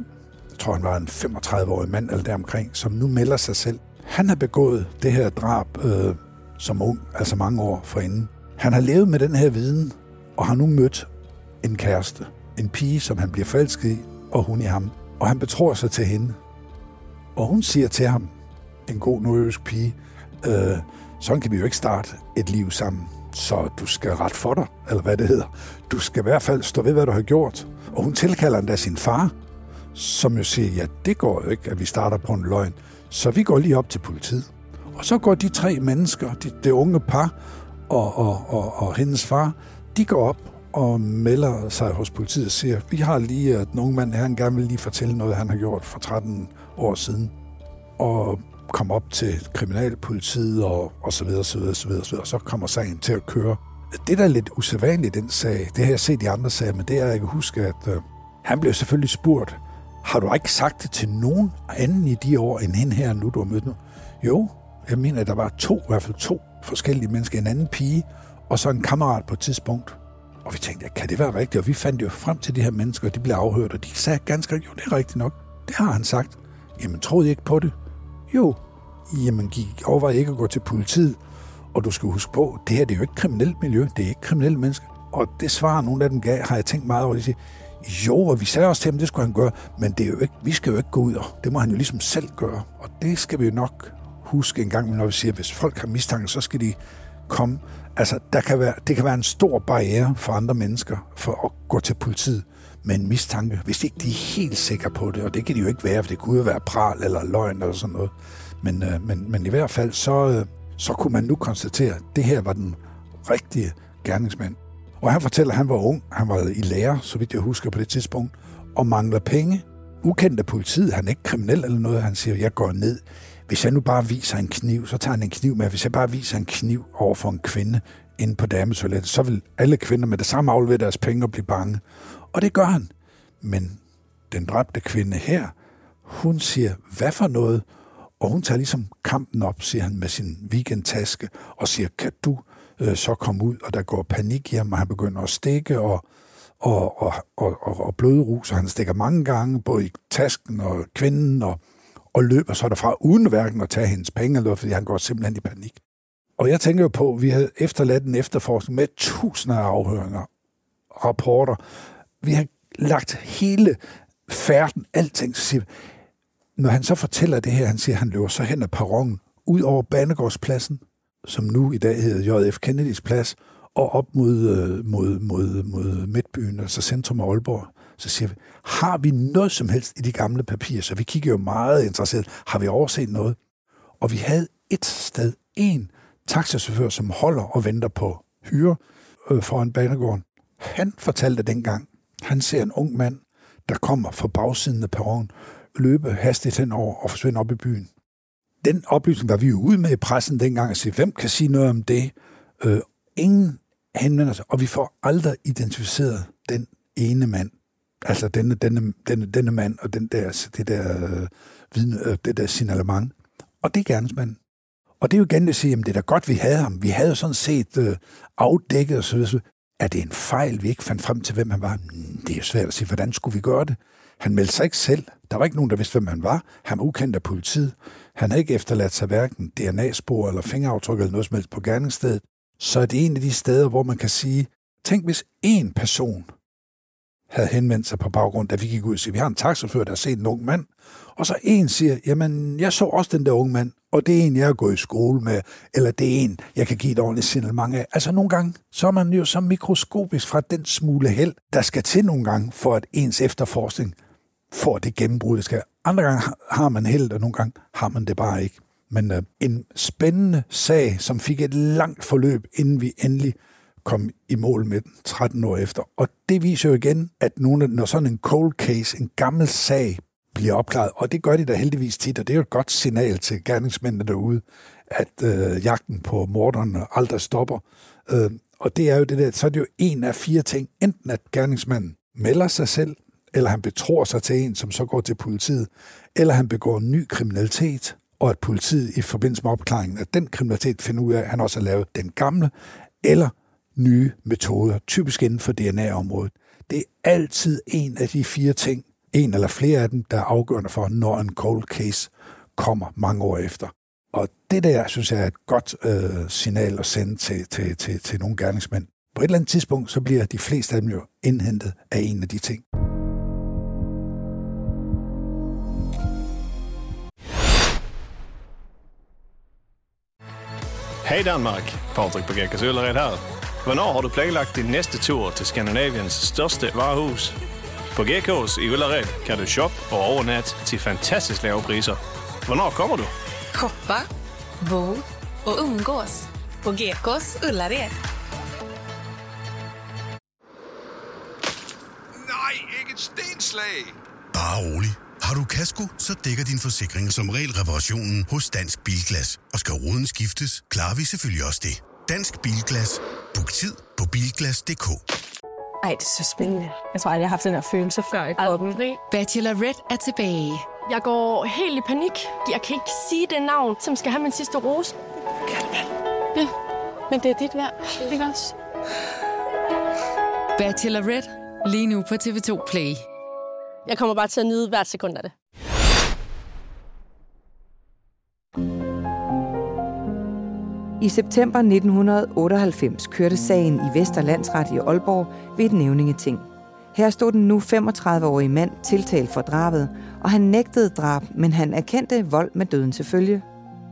tror han var en 35-årig mand eller deromkring, som nu melder sig selv, han har begået det her drab øh, som ung, altså mange år forinden. Han har levet med den her viden, og har nu mødt en kæreste, en pige, som han bliver forelsket i, og hun i ham. Og han betror sig til hende. Og hun siger til ham, en god nordjysk pige, øh, sådan kan vi jo ikke starte et liv sammen. Så du skal ret for dig, eller hvad det hedder. Du skal i hvert fald stå ved, hvad du har gjort. Og hun tilkalder endda sin far, som jo siger, ja, det går jo ikke, at vi starter på en løgn. Så vi går lige op til politiet. Og så går de tre mennesker, de, det unge par og, og, og, og hendes far, de går op og melder sig hos politiet og siger, vi har lige, at nogen mand her, han gerne vil lige fortælle noget, han har gjort for 13 år siden. Og kom op til kriminalpolitiet og, og så videre, så videre, så videre, så videre, og så kommer sagen til at køre. Det, der er lidt usædvanligt i den sag, det har jeg set i andre sager, men det er, at jeg kan huske, at øh, han blev selvfølgelig spurgt, har du ikke sagt det til nogen anden i de år, end hende her, nu du har mødt nu? Jo, jeg mener, at der var to, i hvert fald to forskellige mennesker, en anden pige, og så en kammerat på et tidspunkt. Og vi tænkte, ja, kan det være rigtigt? Og vi fandt jo frem til de her mennesker, og de blev afhørt, og de sagde ganske rigtigt, jo, det er rigtigt nok. Det har han sagt. Jamen, troede I ikke på det? Jo. Jamen, gik overvej ikke at gå til politiet. Og du skal huske på, det her det er jo ikke kriminelt miljø, det er ikke kriminelle mennesker. Og det svar, nogle af dem gav, har jeg tænkt meget over. De siger, jo, og vi sagde også til ham, det skulle han gøre, men det er jo ikke, vi skal jo ikke gå ud, og det må han jo ligesom selv gøre. Og det skal vi jo nok huske en gang, når vi siger, at hvis folk har mistanke, så skal de komme. Altså, der kan være, det kan være en stor barriere for andre mennesker for at gå til politiet med en mistanke, hvis ikke de er helt sikre på det, og det kan de jo ikke være, for det kunne jo være pral eller løgn eller sådan noget. Men, øh, men, men i hvert fald, så, øh, så kunne man nu konstatere, at det her var den rigtige gerningsmand. Og han fortæller, at han var ung, han var i lære, så vidt jeg husker på det tidspunkt, og mangler penge. Ukendt af politiet, han er ikke kriminel eller noget, han siger, jeg går ned. Hvis jeg nu bare viser en kniv, så tager han en kniv med. Hvis jeg bare viser en kniv over for en kvinde inde på dametoilettet, så vil alle kvinder med det samme aflevere deres penge og blive bange. Og det gør han. Men den dræbte kvinde her, hun siger, hvad for noget? Og hun tager ligesom kampen op, siger han med sin weekendtaske, og siger, kan du øh, så kom ud? Og der går panik hjem, og han begynder at stikke, og, og, og, og, og, og blødrus, og han stikker mange gange, både i tasken og kvinden, og, og løber så derfra, uden hverken at tage hendes penge, eller fordi han går simpelthen i panik. Og jeg tænker jo på, at vi havde efterladt en efterforskning med tusinder af afhøringer, rapporter. Vi har lagt hele færden, alting. Så når han så fortæller det her, han siger, at han løber så hen ad perronen, ud over Banegårdspladsen, som nu i dag hedder J.F. Kennedys plads, og op mod, øh, mod, mod, mod Midtbyen, altså centrum af Aalborg. Så siger vi, har vi noget som helst i de gamle papirer? Så vi kigger jo meget interesseret. Har vi overset noget? Og vi havde et sted, en taxachauffør, som holder og venter på hyre øh, foran banegården. Han fortalte dengang, han ser en ung mand, der kommer fra bagsiden af perronen, løbe hastigt henover og forsvinde op i byen. Den oplysning var vi jo ude med i pressen dengang at sige, hvem kan sige noget om det? Øh, ingen henvender sig, og vi får aldrig identificeret den ene mand. Altså denne, denne, denne, denne mand og den der, det der, øh, vidne, øh, det der signalement. Og det er gerningsmanden. Og det er jo igen at sige, at det er da godt, vi havde ham. Vi havde jo sådan set øh, afdækket og så videre. Er det en fejl, vi ikke fandt frem til, hvem han var? Mm, det er jo svært at sige, hvordan skulle vi gøre det? Han meldte sig ikke selv. Der var ikke nogen, der vidste, hvem han var. Han var ukendt af politiet. Han har ikke efterladt sig hverken DNA-spor eller fingeraftryk eller noget som helst på gerningsstedet. Så er det en af de steder, hvor man kan sige, tænk hvis én person havde henvendt sig på baggrund, da vi gik ud og siger, vi har en taxafører, der har set en ung mand, og så en siger, jamen, jeg så også den der unge mand, og det er en, jeg er gået i skole med, eller det er en, jeg kan give et ordentligt signalement af. Altså nogle gange, så er man jo så mikroskopisk fra den smule held, der skal til nogle gange, for at ens efterforskning får det gennembrud, det skal. Andre gange har man held, og nogle gange har man det bare ikke. Men øh, en spændende sag, som fik et langt forløb, inden vi endelig kom i mål med den 13 år efter. Og det viser jo igen, at nogle, når sådan en cold case, en gammel sag, bliver opklaret, og det gør de da heldigvis tit, og det er jo et godt signal til gerningsmændene derude, at øh, jagten på morderne aldrig stopper. Øh, Og det er jo det der, så er det jo en af fire ting. Enten at gerningsmanden melder sig selv, eller han betror sig til en, som så går til politiet, eller han begår ny kriminalitet, og at politiet i forbindelse med opklaringen af den kriminalitet finder ud af, at han også har lavet den gamle, eller nye metoder, typisk inden for DNA-området. Det er altid en af de fire ting, en eller flere af dem, der er afgørende for, når en cold case kommer mange år efter. Og det der, synes jeg, er et godt øh, signal at sende til, til, til, til nogle gerningsmænd. På et eller andet tidspunkt, så bliver de fleste af dem jo indhentet af en af de ting. Hej Danmark, Patrik på Gækkers Øllered her. Hvornår har du planlagt din næste tur til Skandinaviens største varehus? På Gekås i Ullared kan du shoppe og overnatte til fantastisk lave priser. Hvornår kommer du? Shoppa, bo och umgås på Gekås Ullared. Nej, ikke et stenslag! Bare rolig. Har du kasko, så dækker din forsikring som regel reparationen hos Dansk Bilglas. Og skal ruden skiftes, klarer vi selvfølgelig også det. Dansk Bilglas. Book tid på bilglas.dk. Ej, det er så spændende. Jeg tror aldrig, jeg har haft den her følelse før i kroppen. Bachelorette er tilbage. Jeg går helt i panik. Jeg kan ikke sige det navn, som skal have min sidste rose. Ja, men det er dit værd. Ikke også? Bachelorette lige nu på TV2 Play. Jeg kommer bare til at nyde hvert sekund af det. I september 1998 kørte sagen i Vesterlandsret i Aalborg ved et nævningeting. Her stod den nu 35-årige mand tiltalt for drabet, og han nægtede drab, men han erkendte vold med døden til følge.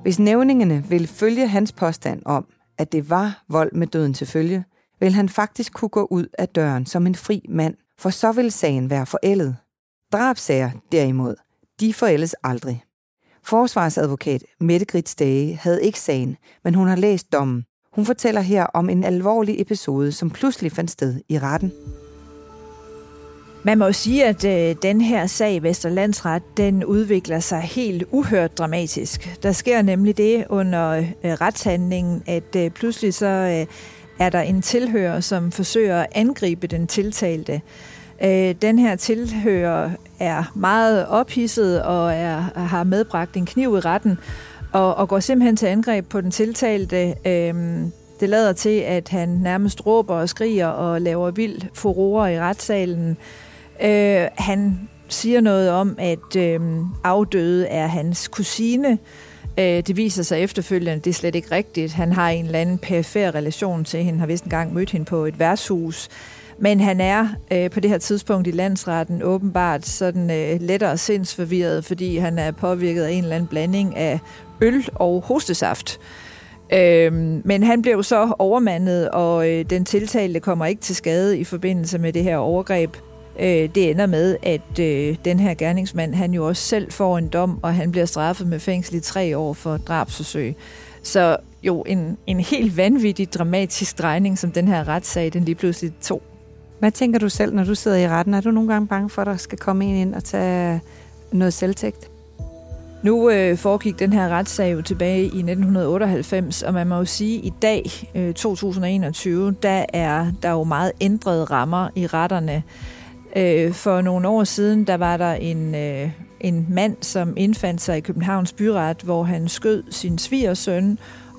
Hvis nævningene ville følge hans påstand om, at det var vold med døden til følge, vil han faktisk kunne gå ud af døren som en fri mand, for så vil sagen være forældet. Drabsager, derimod, de forældes aldrig. Forsvarsadvokat Mette Grits Dage havde ikke sagen, men hun har læst dommen. Hun fortæller her om en alvorlig episode, som pludselig fandt sted i retten. Man må jo sige, at øh, den her sag i Vesterlandsret, den udvikler sig helt uhørt dramatisk. Der sker nemlig det under øh, retshandlingen, at øh, pludselig så øh, er der en tilhører, som forsøger at angribe den tiltalte. Øh, den her tilhører er meget ophidset og er, har medbragt en kniv i retten og, og går simpelthen til angreb på den tiltalte. Øh, det lader til, at han nærmest råber og skriger og laver vild furore i retssalen. Øh, han siger noget om, at øh, afdøde er hans kusine. Øh, det viser sig efterfølgende, det er slet ikke rigtigt. Han har en eller anden perifær relation til hende, har vist engang mødt hende på et værtshus. Men han er øh, på det her tidspunkt i landsretten åbenbart sådan øh, lettere sindsforvirret, fordi han er påvirket af en eller anden blanding af øl og hostesaft. Øh, men han blev så overmandet, og øh, den tiltalte kommer ikke til skade i forbindelse med det her overgreb. Øh, det ender med, at øh, den her gerningsmand, han jo også selv får en dom, og han bliver straffet med fængsel i tre år for drabsforsøg. Så jo, en, en helt vanvittig dramatisk drejning, som den her retssag, den lige pludselig tog. Hvad tænker du selv, når du sidder i retten? Er du nogle gange bange for, at der skal komme en ind og tage noget selvtægt? Nu øh, foregik den her retssag jo tilbage i 1998, og man må jo sige, at i dag, øh, 2021, der er der jo meget ændrede rammer i retterne. Øh, for nogle år siden, der var der en, øh, en mand, som indfandt sig i Københavns Byret, hvor han skød sin svigersøn,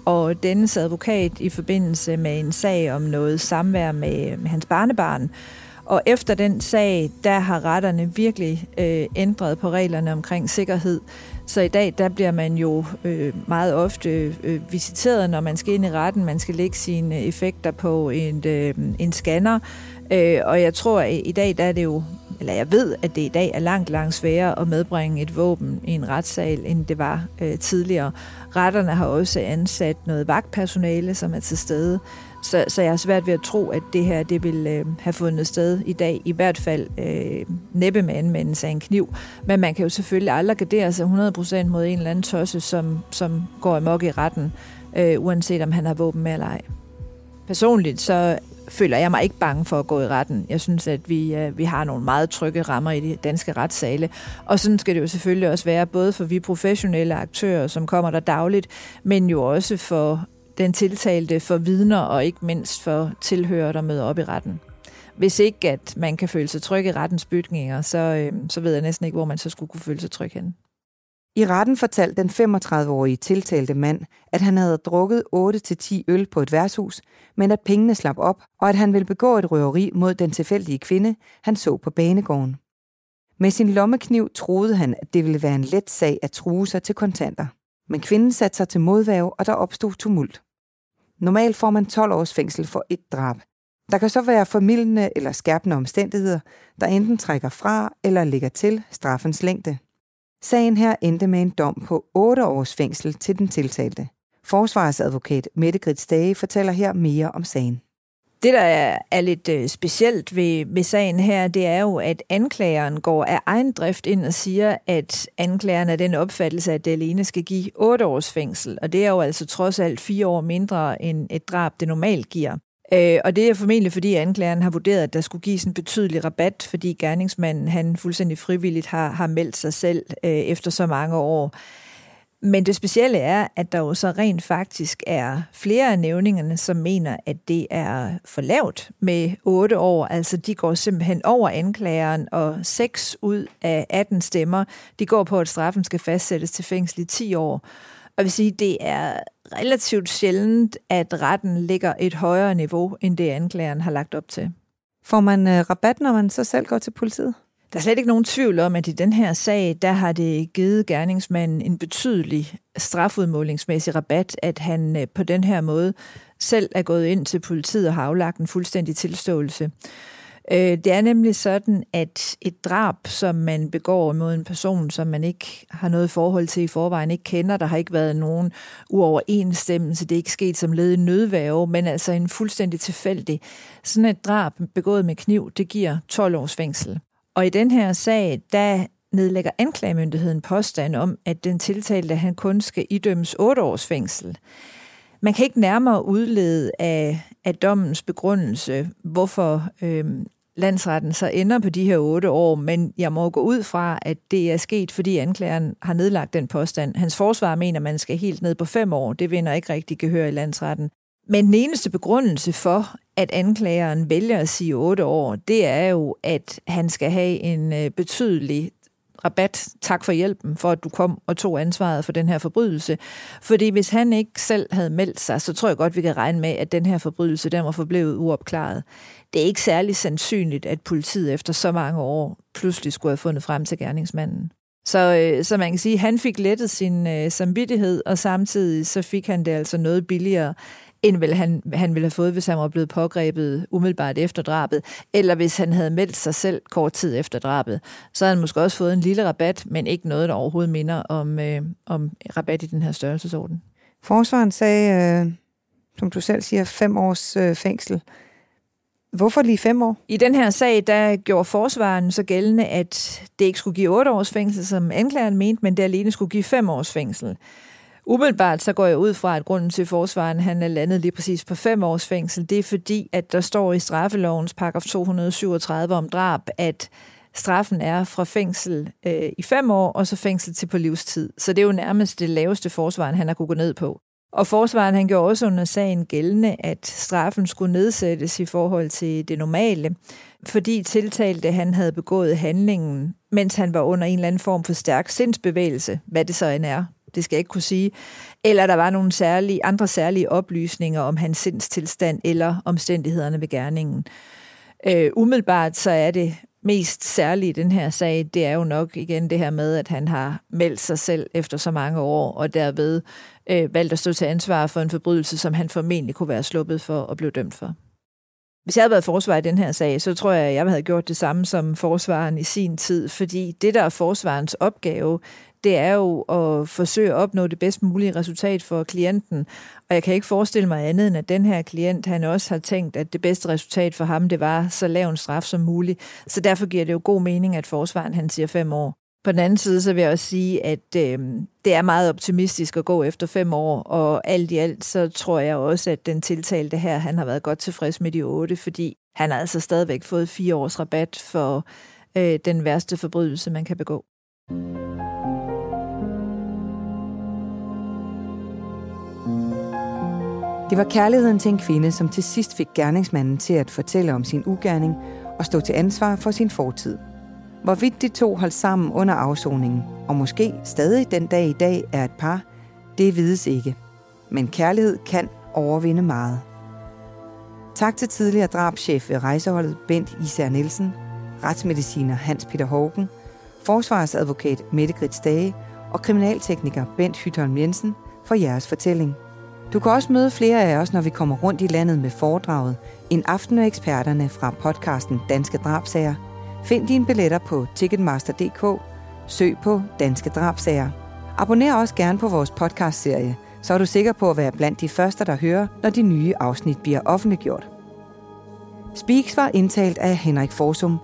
og dennes advokat i forbindelse med en sag om noget samvær med, med hans barnebarn. Og efter den sag, der har retterne virkelig øh, ændret på reglerne omkring sikkerhed. Så i dag, der bliver man jo øh, meget ofte øh, visiteret, når man skal ind i retten. Man skal lægge sine effekter på en, øh, en scanner. Øh, og jeg tror, at i dag, der er det jo eller jeg ved, at det i dag er langt, langt sværere at medbringe et våben i en retssal, end det var øh, tidligere. Retterne har også ansat noget vagtpersonale, som er til stede, så, så jeg har svært ved at tro, at det her det vil øh, have fundet sted i dag. I hvert fald øh, næppe med anvendelse af en kniv. Men man kan jo selvfølgelig aldrig gardere sig 100% mod en eller anden tosse, som, som går amok i retten, øh, uanset om han har våben med eller ej. Personligt så føler jeg mig ikke bange for at gå i retten. Jeg synes, at vi, øh, vi har nogle meget trygge rammer i de danske retssale. Og sådan skal det jo selvfølgelig også være, både for vi professionelle aktører, som kommer der dagligt, men jo også for den tiltalte for vidner og ikke mindst for tilhører, der møder op i retten. Hvis ikke at man kan føle sig tryg i rettens bygninger, så, øh, så ved jeg næsten ikke, hvor man så skulle kunne føle sig tryg hen. I retten fortalte den 35-årige tiltalte mand, at han havde drukket 8-10 øl på et værtshus, men at pengene slap op, og at han ville begå et røveri mod den tilfældige kvinde, han så på banegården. Med sin lommekniv troede han, at det ville være en let sag at true sig til kontanter. Men kvinden satte sig til modværge, og der opstod tumult. Normalt får man 12 års fængsel for et drab. Der kan så være formidlende eller skærpende omstændigheder, der enten trækker fra eller ligger til straffens længde. Sagen her endte med en dom på 8 års fængsel til den tiltalte. Forsvarsadvokat Mette Grits Dage fortæller her mere om sagen. Det, der er, er lidt øh, specielt ved, ved sagen her, det er jo, at anklageren går af egen drift ind og siger, at anklageren er den opfattelse, at det alene skal give 8 års fængsel. Og det er jo altså trods alt fire år mindre end et drab, det normalt giver. Øh, og det er formentlig, fordi anklageren har vurderet, at der skulle gives en betydelig rabat, fordi gerningsmanden han fuldstændig frivilligt har, har meldt sig selv øh, efter så mange år. Men det specielle er, at der jo så rent faktisk er flere af nævningerne, som mener, at det er for lavt med 8 år. Altså de går simpelthen over anklageren, og 6 ud af 18 stemmer, de går på, at straffen skal fastsættes til fængsel i 10 år. Og vil sige, det er relativt sjældent, at retten ligger et højere niveau, end det anklageren har lagt op til. Får man øh, rabat, når man så selv går til politiet? Der er slet ikke nogen tvivl om, at i den her sag, der har det givet gerningsmanden en betydelig strafudmålingsmæssig rabat, at han øh, på den her måde selv er gået ind til politiet og har aflagt en fuldstændig tilståelse. Øh, det er nemlig sådan, at et drab, som man begår mod en person, som man ikke har noget forhold til i forvejen, ikke kender, der har ikke været nogen uoverensstemmelse, det er ikke sket som led i nødværve, men altså en fuldstændig tilfældig. Sådan et drab begået med kniv, det giver 12 års fængsel. Og i den her sag, der nedlægger anklagemyndigheden påstand om, at den tiltalte han kun skal idømmes 8 års fængsel. Man kan ikke nærmere udlede af, af dommens begrundelse, hvorfor øh, landsretten så ender på de her otte år, men jeg må gå ud fra, at det er sket, fordi anklageren har nedlagt den påstand. Hans forsvar mener, at man skal helt ned på fem år. Det vinder ikke rigtig gehør i landsretten. Men den eneste begrundelse for, at anklageren vælger at sige otte år, det er jo, at han skal have en øh, betydelig rabat, tak for hjælpen, for at du kom og tog ansvaret for den her forbrydelse. Fordi hvis han ikke selv havde meldt sig, så tror jeg godt, vi kan regne med, at den her forbrydelse, den var forblevet uopklaret. Det er ikke særlig sandsynligt, at politiet efter så mange år pludselig skulle have fundet frem til gerningsmanden. Så, øh, så man kan sige, at han fik lettet sin øh, samvittighed, og samtidig så fik han det altså noget billigere, end vel han, han ville have fået, hvis han var blevet pågrebet umiddelbart efter drabet, eller hvis han havde meldt sig selv kort tid efter drabet. Så havde han måske også fået en lille rabat, men ikke noget, der overhovedet minder om, øh, om rabat i den her størrelsesorden. Forsvaren sagde, øh, som du selv siger, fem års øh, fængsel. Hvorfor lige fem år? I den her sag, der gjorde forsvaren så gældende, at det ikke skulle give otte års fængsel, som anklageren mente, men det alene skulle give fem års fængsel. Umiddelbart så går jeg ud fra, at grunden til forsvaren han er landet lige præcis på fem års fængsel, det er fordi, at der står i straffelovens paragraf 237 om drab, at straffen er fra fængsel øh, i fem år, og så fængsel til på livstid. Så det er jo nærmest det laveste forsvaren, han har kunne gå ned på. Og forsvaren han gjorde også under sagen gældende, at straffen skulle nedsættes i forhold til det normale, fordi tiltalte han havde begået handlingen, mens han var under en eller anden form for stærk sindsbevægelse, hvad det så end er det skal jeg ikke kunne sige, eller der var nogle særlige, andre særlige oplysninger om hans sindstilstand eller omstændighederne ved gerningen. Øh, umiddelbart så er det mest særlige i den her sag, det er jo nok igen det her med, at han har meldt sig selv efter så mange år, og derved øh, valgt at stå til ansvar for en forbrydelse, som han formentlig kunne være sluppet for og blev dømt for. Hvis jeg havde været forsvar i den her sag, så tror jeg, at jeg havde gjort det samme som forsvaren i sin tid, fordi det, der er forsvarens opgave, det er jo at forsøge at opnå det bedst mulige resultat for klienten. Og jeg kan ikke forestille mig andet, end at den her klient, han også har tænkt, at det bedste resultat for ham, det var så lav en straf som muligt. Så derfor giver det jo god mening, at forsvaren han siger fem år. På den anden side, så vil jeg også sige, at øh, det er meget optimistisk at gå efter fem år, og alt i alt, så tror jeg også, at den tiltalte her, han har været godt tilfreds med de otte, fordi han har altså stadigvæk fået fire års rabat for øh, den værste forbrydelse, man kan begå. Det var kærligheden til en kvinde, som til sidst fik gerningsmanden til at fortælle om sin ugerning og stå til ansvar for sin fortid. Hvorvidt de to holdt sammen under afsoningen, og måske stadig den dag i dag er et par, det vides ikke. Men kærlighed kan overvinde meget. Tak til tidligere drabschef ved rejseholdet Bent Især Nielsen, retsmediciner Hans Peter Hågen, forsvarsadvokat Mette Grits Dage og kriminaltekniker Bent Hytholm Jensen for jeres fortælling. Du kan også møde flere af os, når vi kommer rundt i landet med foredraget En aften med eksperterne fra podcasten Danske Drabsager. Find dine billetter på ticketmaster.dk. Søg på Danske Drabsager. Abonner også gerne på vores podcastserie, så er du sikker på at være blandt de første, der hører, når de nye afsnit bliver offentliggjort. Speaks var indtalt af Henrik Forsum.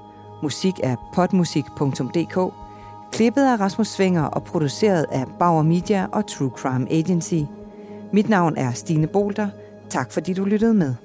Musik er potmusik.dk. Klippet af Rasmus Svinger og produceret af Bauer Media og True Crime Agency. Mit navn er Stine Bolter. Tak fordi du lyttede med.